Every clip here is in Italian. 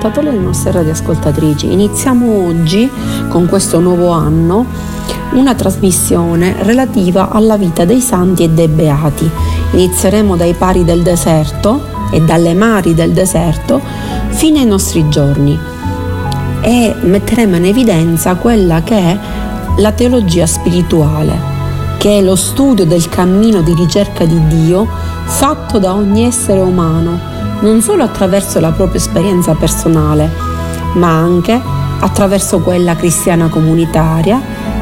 Nostri radioascoltatori e alle nostre radioascoltatrici. Iniziamo oggi, con questo nuovo anno, una trasmissione relativa alla vita dei santi e dei beati. Inizieremo dai pari del deserto e dalle mari del deserto fino ai nostri giorni e metteremo in evidenza quella che è la teologia spirituale, che è lo studio del cammino di ricerca di Dio fatto da ogni essere umano non solo attraverso la propria esperienza personale, ma anche attraverso quella cristiana comunitaria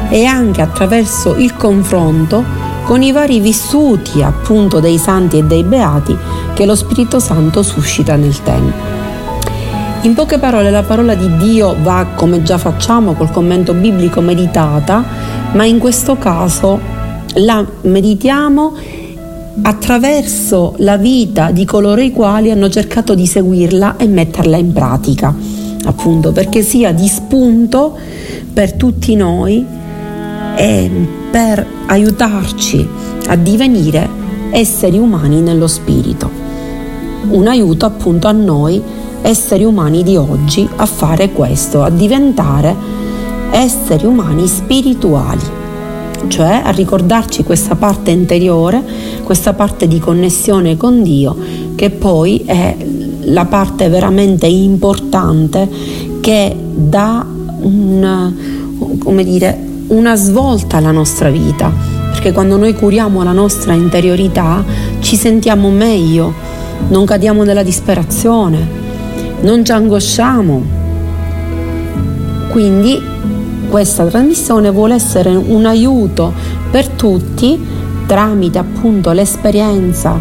e anche attraverso il confronto con i vari vissuti appunto dei santi e dei beati che lo Spirito Santo suscita nel tempo. In poche parole la parola di Dio va, come già facciamo col commento biblico, meditata, ma in questo caso la meditiamo attraverso la vita di coloro i quali hanno cercato di seguirla e metterla in pratica, appunto perché sia di spunto per tutti noi e per aiutarci a divenire esseri umani nello spirito. Un aiuto appunto a noi esseri umani di oggi a fare questo, a diventare esseri umani spirituali cioè a ricordarci questa parte interiore, questa parte di connessione con Dio, che poi è la parte veramente importante che dà un, dire, una svolta alla nostra vita, perché quando noi curiamo la nostra interiorità ci sentiamo meglio, non cadiamo nella disperazione, non ci angosciamo. Quindi questa trasmissione vuole essere un aiuto per tutti tramite appunto l'esperienza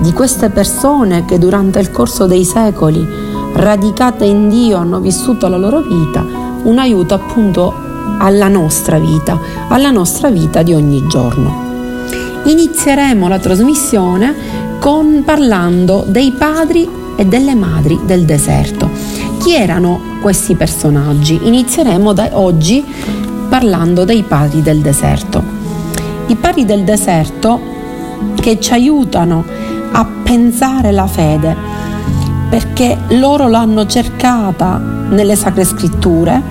di queste persone che durante il corso dei secoli radicate in Dio hanno vissuto la loro vita, un aiuto appunto alla nostra vita, alla nostra vita di ogni giorno. Inizieremo la trasmissione con, parlando dei padri e delle madri del deserto. Chi erano questi personaggi. Inizieremo da oggi parlando dei padri del deserto. I padri del deserto che ci aiutano a pensare la fede, perché loro l'hanno cercata nelle sacre scritture,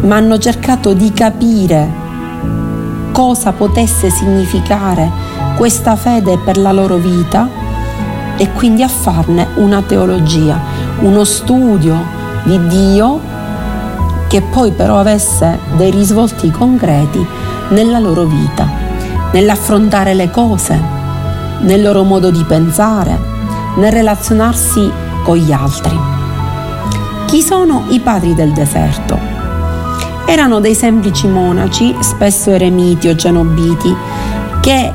ma hanno cercato di capire cosa potesse significare questa fede per la loro vita e quindi a farne una teologia, uno studio di Dio che poi però avesse dei risvolti concreti nella loro vita, nell'affrontare le cose, nel loro modo di pensare, nel relazionarsi con gli altri. Chi sono i padri del deserto? Erano dei semplici monaci, spesso eremiti o cenobiti, che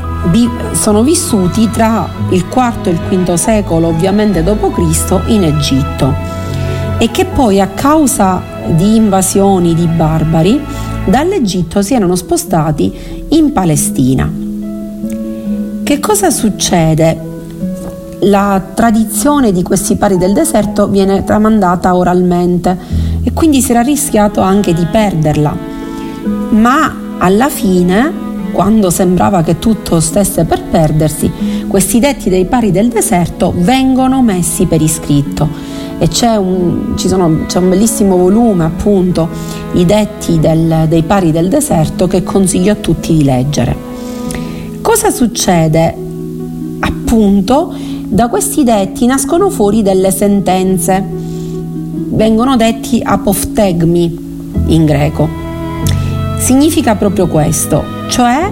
sono vissuti tra il IV e il V secolo, ovviamente d.C., in Egitto e che poi a causa di invasioni di barbari dall'Egitto si erano spostati in Palestina. Che cosa succede? La tradizione di questi pari del deserto viene tramandata oralmente e quindi si era rischiato anche di perderla. Ma alla fine, quando sembrava che tutto stesse per perdersi, questi detti dei pari del deserto vengono messi per iscritto e c'è un, sono, c'è un bellissimo volume appunto, i detti del, dei pari del deserto che consiglio a tutti di leggere. Cosa succede? Appunto, da questi detti nascono fuori delle sentenze, vengono detti apoftegmi in greco. Significa proprio questo, cioè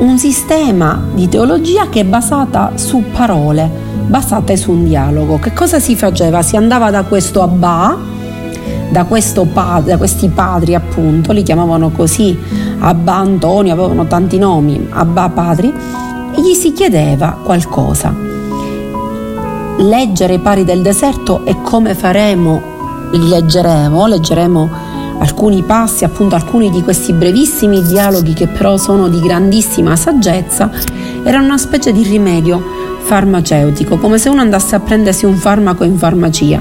un sistema di teologia che è basata su parole, basate su un dialogo. Che cosa si faceva? Si andava da questo Abba da, padre, da questi padri appunto, li chiamavano così, Abba Antonio, avevano tanti nomi, Abba padri, e gli si chiedeva qualcosa. Leggere i pari del deserto e come faremo, leggeremo, leggeremo alcuni passi, appunto alcuni di questi brevissimi dialoghi che però sono di grandissima saggezza, erano una specie di rimedio farmaceutico, come se uno andasse a prendersi un farmaco in farmacia.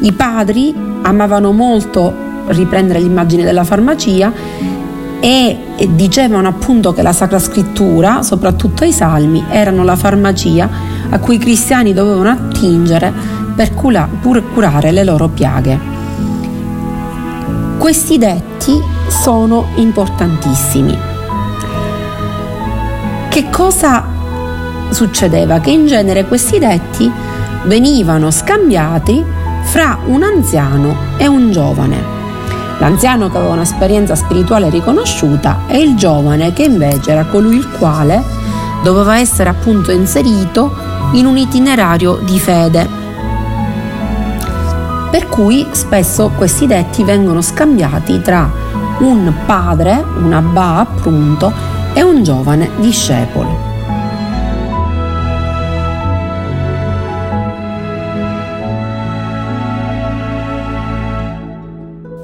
I padri amavano molto riprendere l'immagine della farmacia e, dicevano appunto che la Sacra Scrittura, soprattutto i Salmi, erano la farmacia a cui i cristiani dovevano attingere per curare le loro piaghe. Questi detti sono importantissimi. Che cosa succedeva? Che in genere questi detti venivano scambiati fra un anziano e un giovane. L'anziano che aveva un'esperienza spirituale riconosciuta e il giovane che invece era colui il quale doveva essere appunto inserito in un itinerario di fede per cui spesso questi detti vengono scambiati tra un padre, un abbà appunto, e un giovane discepolo.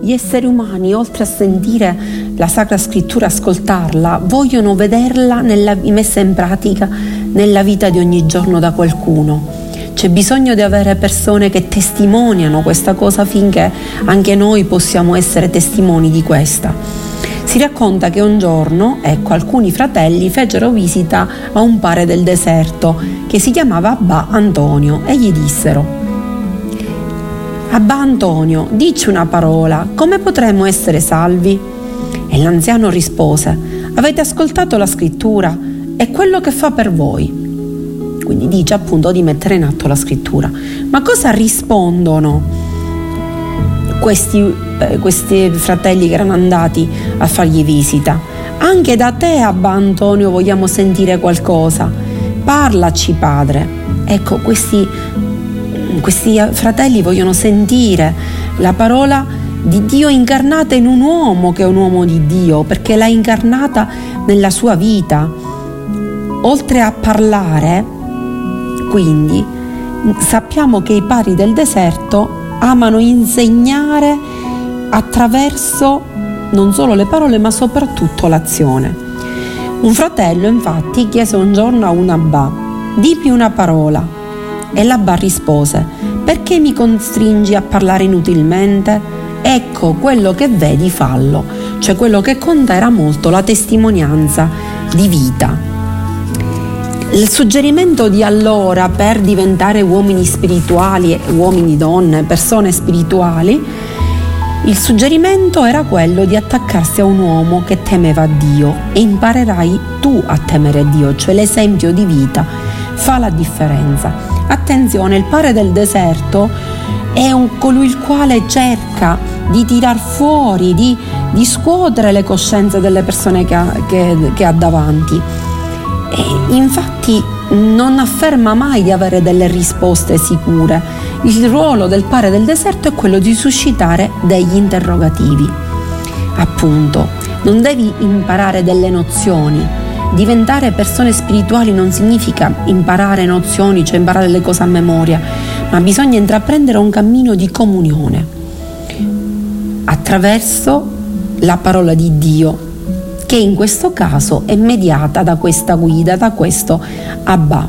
Gli esseri umani, oltre a sentire la Sacra Scrittura, ascoltarla, vogliono vederla nella, messa in pratica nella vita di ogni giorno da qualcuno. C'è bisogno di avere persone che testimoniano questa cosa affinché anche noi possiamo essere testimoni di questa. Si racconta che un giorno, ecco, alcuni fratelli fecero visita a un pare del deserto che si chiamava Abba Antonio e gli dissero Abba Antonio, dici una parola, come potremmo essere salvi? E l'anziano rispose Avete ascoltato la scrittura? È quello che fa per voi quindi dice appunto di mettere in atto la scrittura. Ma cosa rispondono questi, eh, questi fratelli che erano andati a fargli visita? Anche da te, Abba Antonio, vogliamo sentire qualcosa. Parlaci, padre. Ecco, questi, questi fratelli vogliono sentire la parola di Dio incarnata in un uomo che è un uomo di Dio, perché l'ha incarnata nella sua vita. Oltre a parlare, quindi sappiamo che i pari del deserto amano insegnare attraverso non solo le parole ma soprattutto l'azione. Un fratello infatti chiese un giorno a un abbà, dipi una parola. E l'abbà rispose, perché mi costringi a parlare inutilmente? Ecco, quello che vedi fallo, cioè quello che conta era molto la testimonianza di vita. Il suggerimento di allora per diventare uomini spirituali, uomini donne, persone spirituali, il suggerimento era quello di attaccarsi a un uomo che temeva Dio e imparerai tu a temere Dio, cioè l'esempio di vita fa la differenza. Attenzione, il pare del deserto è un, colui il quale cerca di tirar fuori, di, di scuotere le coscienze delle persone che ha, che, che ha davanti e infatti non afferma mai di avere delle risposte sicure. Il ruolo del pare del deserto è quello di suscitare degli interrogativi. Appunto, non devi imparare delle nozioni. Diventare persone spirituali non significa imparare nozioni, cioè imparare le cose a memoria, ma bisogna intraprendere un cammino di comunione attraverso la parola di Dio che in questo caso è mediata da questa guida, da questo Abba.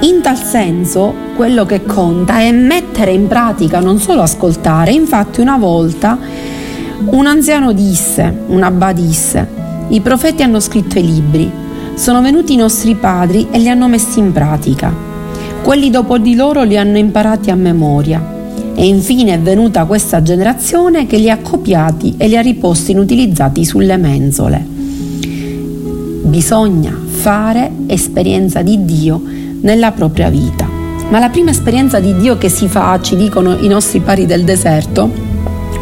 In tal senso, quello che conta è mettere in pratica, non solo ascoltare. Infatti, una volta un anziano disse, un Abba disse, i profeti hanno scritto i libri, sono venuti i nostri padri e li hanno messi in pratica. Quelli dopo di loro li hanno imparati a memoria e infine è venuta questa generazione che li ha copiati e li ha riposti inutilizzati sulle mensole. Bisogna fare esperienza di Dio nella propria vita. Ma la prima esperienza di Dio che si fa, ci dicono i nostri pari del deserto,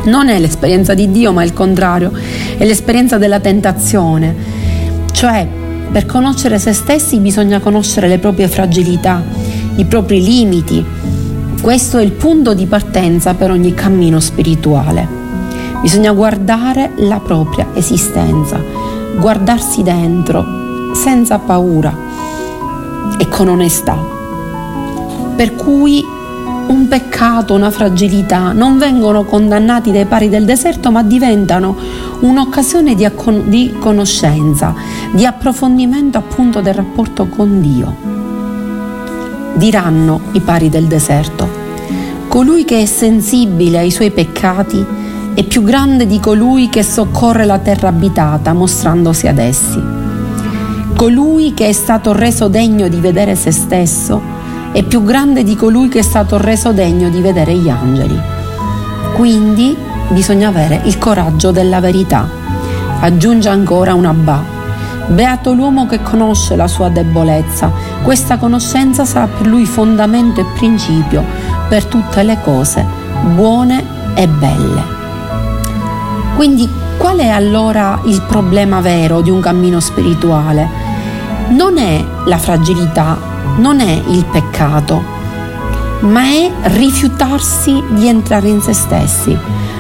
non è l'esperienza di Dio, ma il contrario, è l'esperienza della tentazione. Cioè, per conoscere se stessi bisogna conoscere le proprie fragilità, i propri limiti, Questo è il punto di partenza per ogni cammino spirituale. Bisogna guardare la propria esistenza, guardarsi dentro senza paura e con onestà. Per cui un peccato, una fragilità non vengono condannati dai pari del deserto, ma diventano un'occasione di, accon- di conoscenza, di approfondimento appunto del rapporto con Dio. Diranno i pari del deserto, colui che è sensibile ai suoi peccati è più grande di colui che soccorre la terra abitata mostrandosi ad essi. Colui che è stato reso degno di vedere se stesso è più grande di colui che è stato reso degno di vedere gli angeli. Quindi bisogna avere il coraggio della verità. Aggiunge ancora un Abba. Beato l'uomo che conosce la sua debolezza. Questa conoscenza sarà per lui fondamento e principio per tutte le cose buone e belle. Quindi qual è allora il problema vero di un cammino spirituale? Non è la fragilità non è il peccato, ma è rifiutarsi di entrare in se stessi,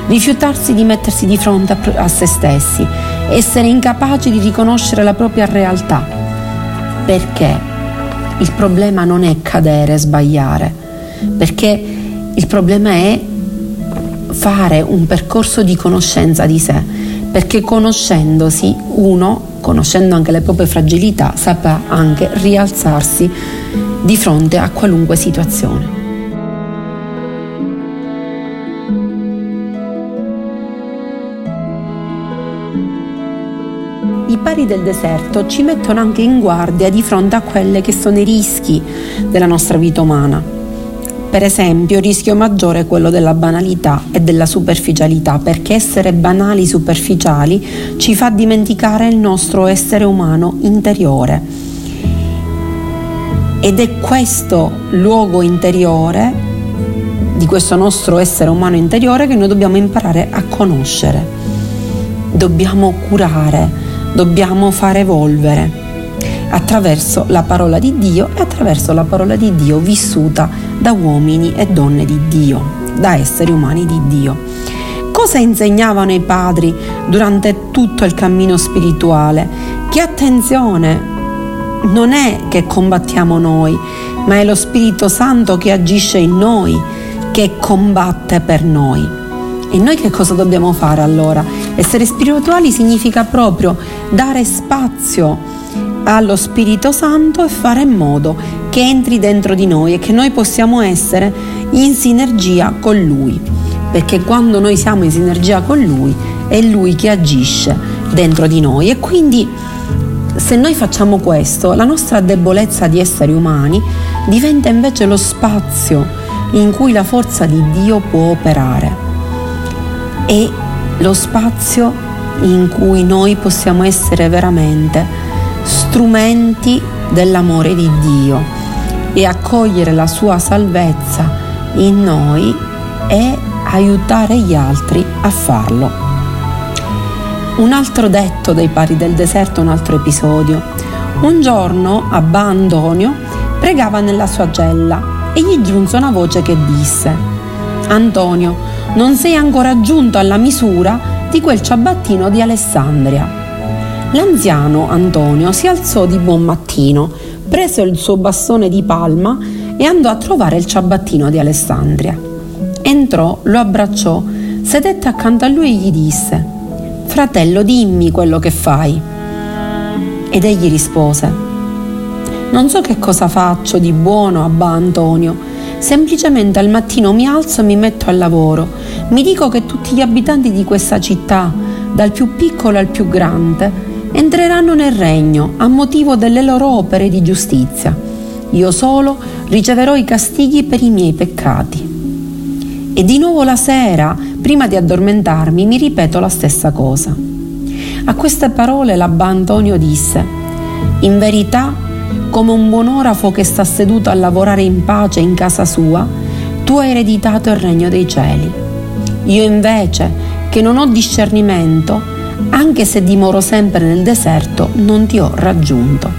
rifiutarsi di mettersi di fronte a, se stessi, essere incapaci di riconoscere la propria realtà. Perché il problema non è cadere, sbagliare, perché il problema è fare un percorso di conoscenza di sé, perché conoscendosi uno conoscendo anche le proprie fragilità, saprà anche rialzarsi di fronte a qualunque situazione. I pari del deserto ci mettono anche in guardia di fronte a quelli che sono i rischi della nostra vita umana per esempio, il rischio maggiore è quello della banalità e della superficialità, perché essere banali, superficiali, ci fa dimenticare il nostro essere umano interiore. Ed è questo luogo interiore, di questo nostro essere umano interiore, che noi dobbiamo imparare a conoscere, dobbiamo curare, dobbiamo far evolvere attraverso la parola di Dio e attraverso la parola di Dio vissuta da uomini e donne di Dio, da esseri umani di Dio. Cosa insegnavano i padri durante tutto il cammino spirituale? Che attenzione, non è che combattiamo noi, ma è lo Spirito Santo che agisce in noi, che combatte per noi. E noi che cosa dobbiamo fare allora? Essere spirituali significa proprio dare spazio allo Spirito Santo e fare in modo che entri dentro di noi e che noi possiamo essere in sinergia con Lui. Perché quando noi siamo in sinergia con Lui è Lui che agisce dentro di noi e quindi se noi facciamo questo, la nostra debolezza di esseri umani diventa invece lo spazio in cui la forza di Dio può operare. E lo spazio in cui noi possiamo essere veramente strumenti dell'amore di Dio e accogliere la sua salvezza in noi e aiutare gli altri a farlo. Un altro detto dei pari del deserto, un altro episodio. Un giorno Abba Antonio pregava nella sua cella e gli giunse una voce che disse Antonio, non sei ancora giunto alla misura di quel ciabattino di Alessandria. L'anziano Antonio si alzò di buon mattino, prese il suo bastone di palma e andò a trovare il ciabattino di Alessandria. Entrò, lo abbracciò, sedette accanto a lui e gli disse: Fratello, dimmi quello che fai. Ed egli rispose: Non so che cosa faccio di buono, Abba Antonio. Semplicemente al mattino mi alzo e mi metto al lavoro. Mi dico che tutti gli abitanti di questa città, dal più piccolo al più grande, entreranno nel regno a motivo delle loro opere di giustizia. Io solo riceverò i castighi per i miei peccati. E di nuovo la sera, prima di addormentarmi, mi ripeto la stessa cosa. A queste parole l'Abba Antonio disse, in verità, come un buon orafo che sta seduto a lavorare in pace in casa sua, tu hai ereditato il regno dei cieli. Io invece, che non ho discernimento, anche se dimoro sempre nel deserto, non ti ho raggiunto.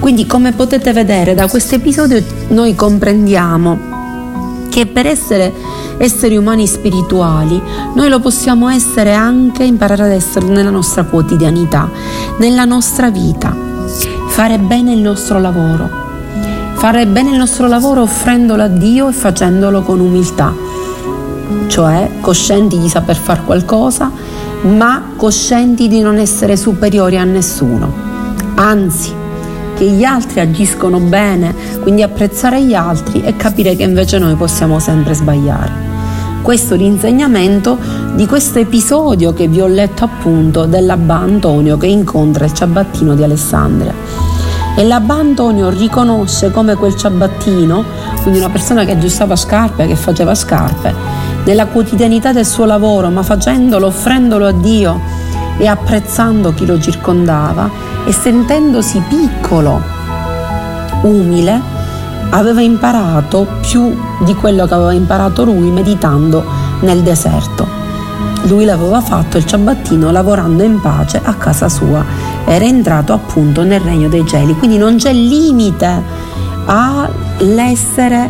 Quindi come potete vedere da questo episodio noi comprendiamo che per essere esseri umani spirituali noi lo possiamo essere anche imparare ad essere nella nostra quotidianità, nella nostra vita, fare bene il nostro lavoro, fare bene il nostro lavoro offrendolo a Dio e facendolo con umiltà, cioè coscienti di saper fare qualcosa, ma coscienti di non essere superiori a nessuno, anzi che gli altri agiscono bene, quindi apprezzare gli altri e capire che invece noi possiamo sempre sbagliare. Questo l'insegnamento di questo episodio che vi ho letto appunto dell'Abba Antonio che incontra il ciabattino di Alessandria. E l'Abba Antonio riconosce come quel ciabattino, quindi una persona che aggiustava scarpe, che faceva scarpe, nella quotidianità del suo lavoro, ma facendolo, offrendolo a Dio e apprezzando chi lo circondava e sentendosi piccolo, umile, aveva imparato più di quello che aveva imparato lui meditando nel deserto. Lui l'aveva fatto il ciabattino lavorando in pace a casa sua, era entrato appunto nel regno dei cieli, quindi non c'è limite all'essere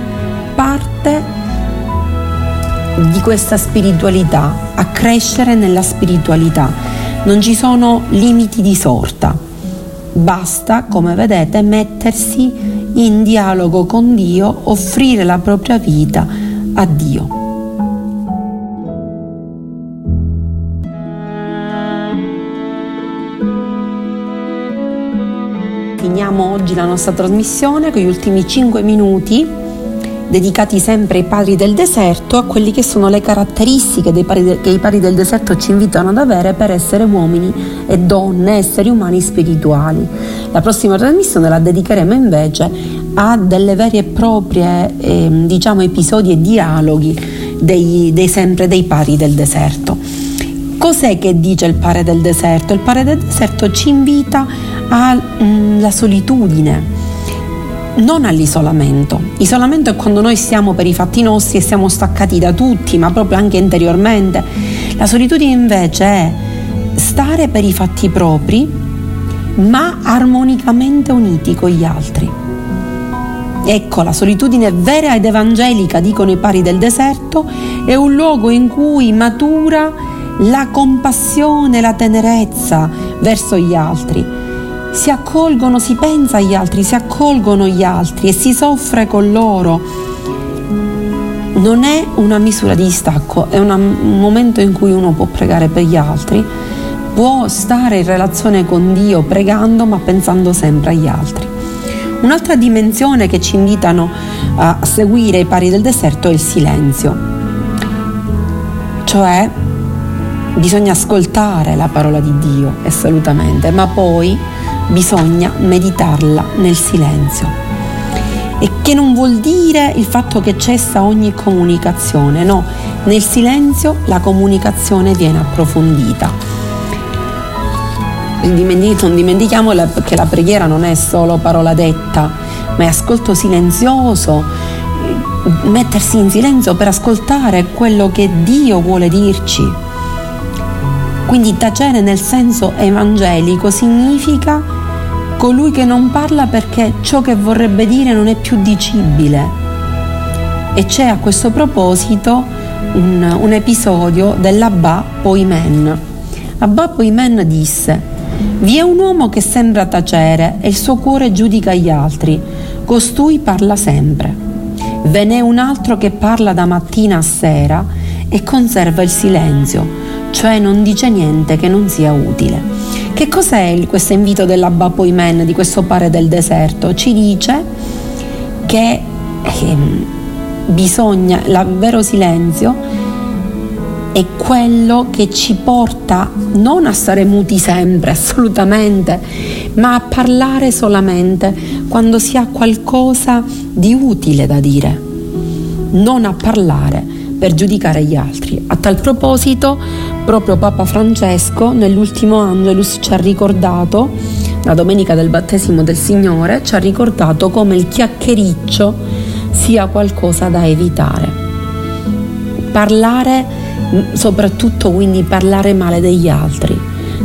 parte di questa spiritualità, a crescere nella spiritualità. Non ci sono limiti di sorta. Basta, come vedete, mettersi in dialogo con Dio, offrire la propria vita a Dio. Finiamo oggi la nostra trasmissione con gli ultimi 5 minuti dedicati sempre ai padri del deserto, a quelli che sono le caratteristiche padri che i padri del deserto ci invitano ad avere per essere uomini e donne, esseri umani spirituali. La prossima trasmissione la dedicheremo invece a delle vere e proprie eh, diciamo, episodi e dialoghi dei, dei, sempre dei pari del deserto. Cos'è che dice il pare del deserto? Il pare del deserto ci invita alla mm, solitudine, non all'isolamento. Isolamento è quando noi siamo per i fatti nostri e siamo staccati da tutti, ma proprio anche interiormente. La solitudine invece è stare per i fatti propri, ma armonicamente uniti con gli altri. Ecco, la solitudine vera ed evangelica, dicono i pari del deserto, è un luogo in cui matura la compassione, la tenerezza verso gli altri si accolgono, si pensa agli altri, si accolgono gli altri e si soffre con loro. Non è una misura di distacco, è una, un momento in cui uno può pregare per gli altri, può stare in relazione con Dio pregando ma pensando sempre agli altri. Un'altra dimensione che ci invitano a seguire i pari del deserto è il silenzio, cioè bisogna ascoltare la parola di Dio, assolutamente, ma poi bisogna meditarla nel silenzio. E che non vuol dire il fatto che cessa ogni comunicazione, no, nel silenzio la comunicazione viene approfondita. Non dimentichiamo che la preghiera non è solo parola detta, ma è ascolto silenzioso, mettersi in silenzio per ascoltare quello che Dio vuole dirci. Quindi tacere nel senso evangelico significa colui che non parla perché ciò che vorrebbe dire non è più dicibile. E c'è a questo proposito un, un episodio dell'Abba Poimen. Abba Poimen disse, vi è un uomo che sembra tacere e il suo cuore giudica gli altri, costui parla sempre. Ve n'è un altro che parla da mattina a sera e conserva il silenzio, cioè non dice niente che non sia utile. Che cos'è questo invito dell'Abba Poimen, di questo pare del deserto? Ci dice che eh, bisogna, il vero silenzio è quello che ci porta non a stare muti sempre, assolutamente, ma a parlare solamente quando si ha qualcosa di utile da dire, non a parlare per giudicare gli altri. A tal proposito, proprio Papa Francesco nell'ultimo Angelus ci ha ricordato, la domenica del battesimo del Signore, ci ha ricordato come il chiacchiericcio sia qualcosa da evitare. Parlare, soprattutto quindi parlare male degli altri,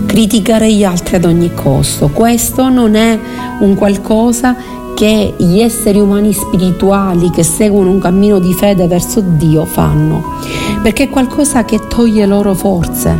criticare gli altri ad ogni costo, questo non è un qualcosa che gli esseri umani spirituali che seguono un cammino di fede verso Dio fanno, perché è qualcosa che toglie loro forze,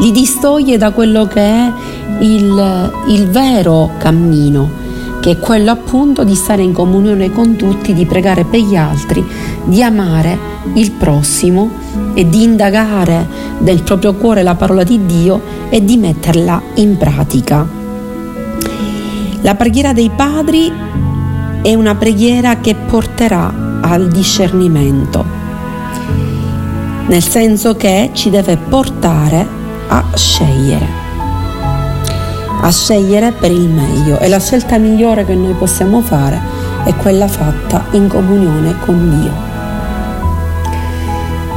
li distoglie da quello che è il, il vero cammino, che è quello appunto di stare in comunione con tutti, di pregare per gli altri, di amare il prossimo e di indagare nel proprio cuore la parola di Dio e di metterla in pratica. La preghiera dei padri è una preghiera che porterà al discernimento, nel senso che ci deve portare a scegliere a scegliere per il meglio e la scelta migliore che noi possiamo fare è quella fatta in comunione con Dio.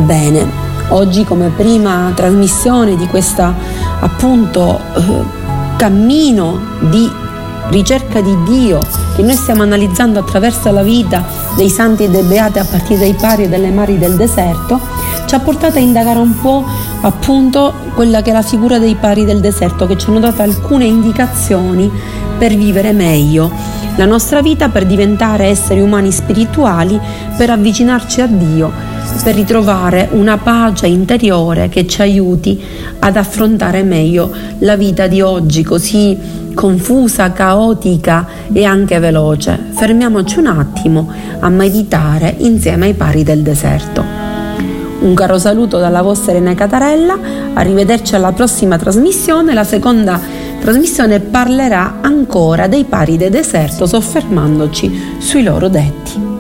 Bene, oggi come prima trasmissione di questo appunto eh, cammino di ricerca di Dio che noi stiamo analizzando attraverso la vita dei santi e dei beati a partire dai pari e dalle mari del deserto, ci ha portato a indagare un po' appunto quella che è la figura dei pari del deserto che ci hanno dato alcune indicazioni per vivere meglio la nostra vita, per diventare esseri umani spirituali, per avvicinarci a Dio, per ritrovare una pace interiore che ci aiuti ad affrontare meglio la vita di oggi così confusa, caotica e anche veloce. Fermiamoci un attimo a meditare insieme ai pari del deserto. Un caro saluto dalla vostra Irene Catarella, arrivederci alla prossima trasmissione. La seconda trasmissione parlerà ancora dei pari del deserto soffermandoci sui loro detti.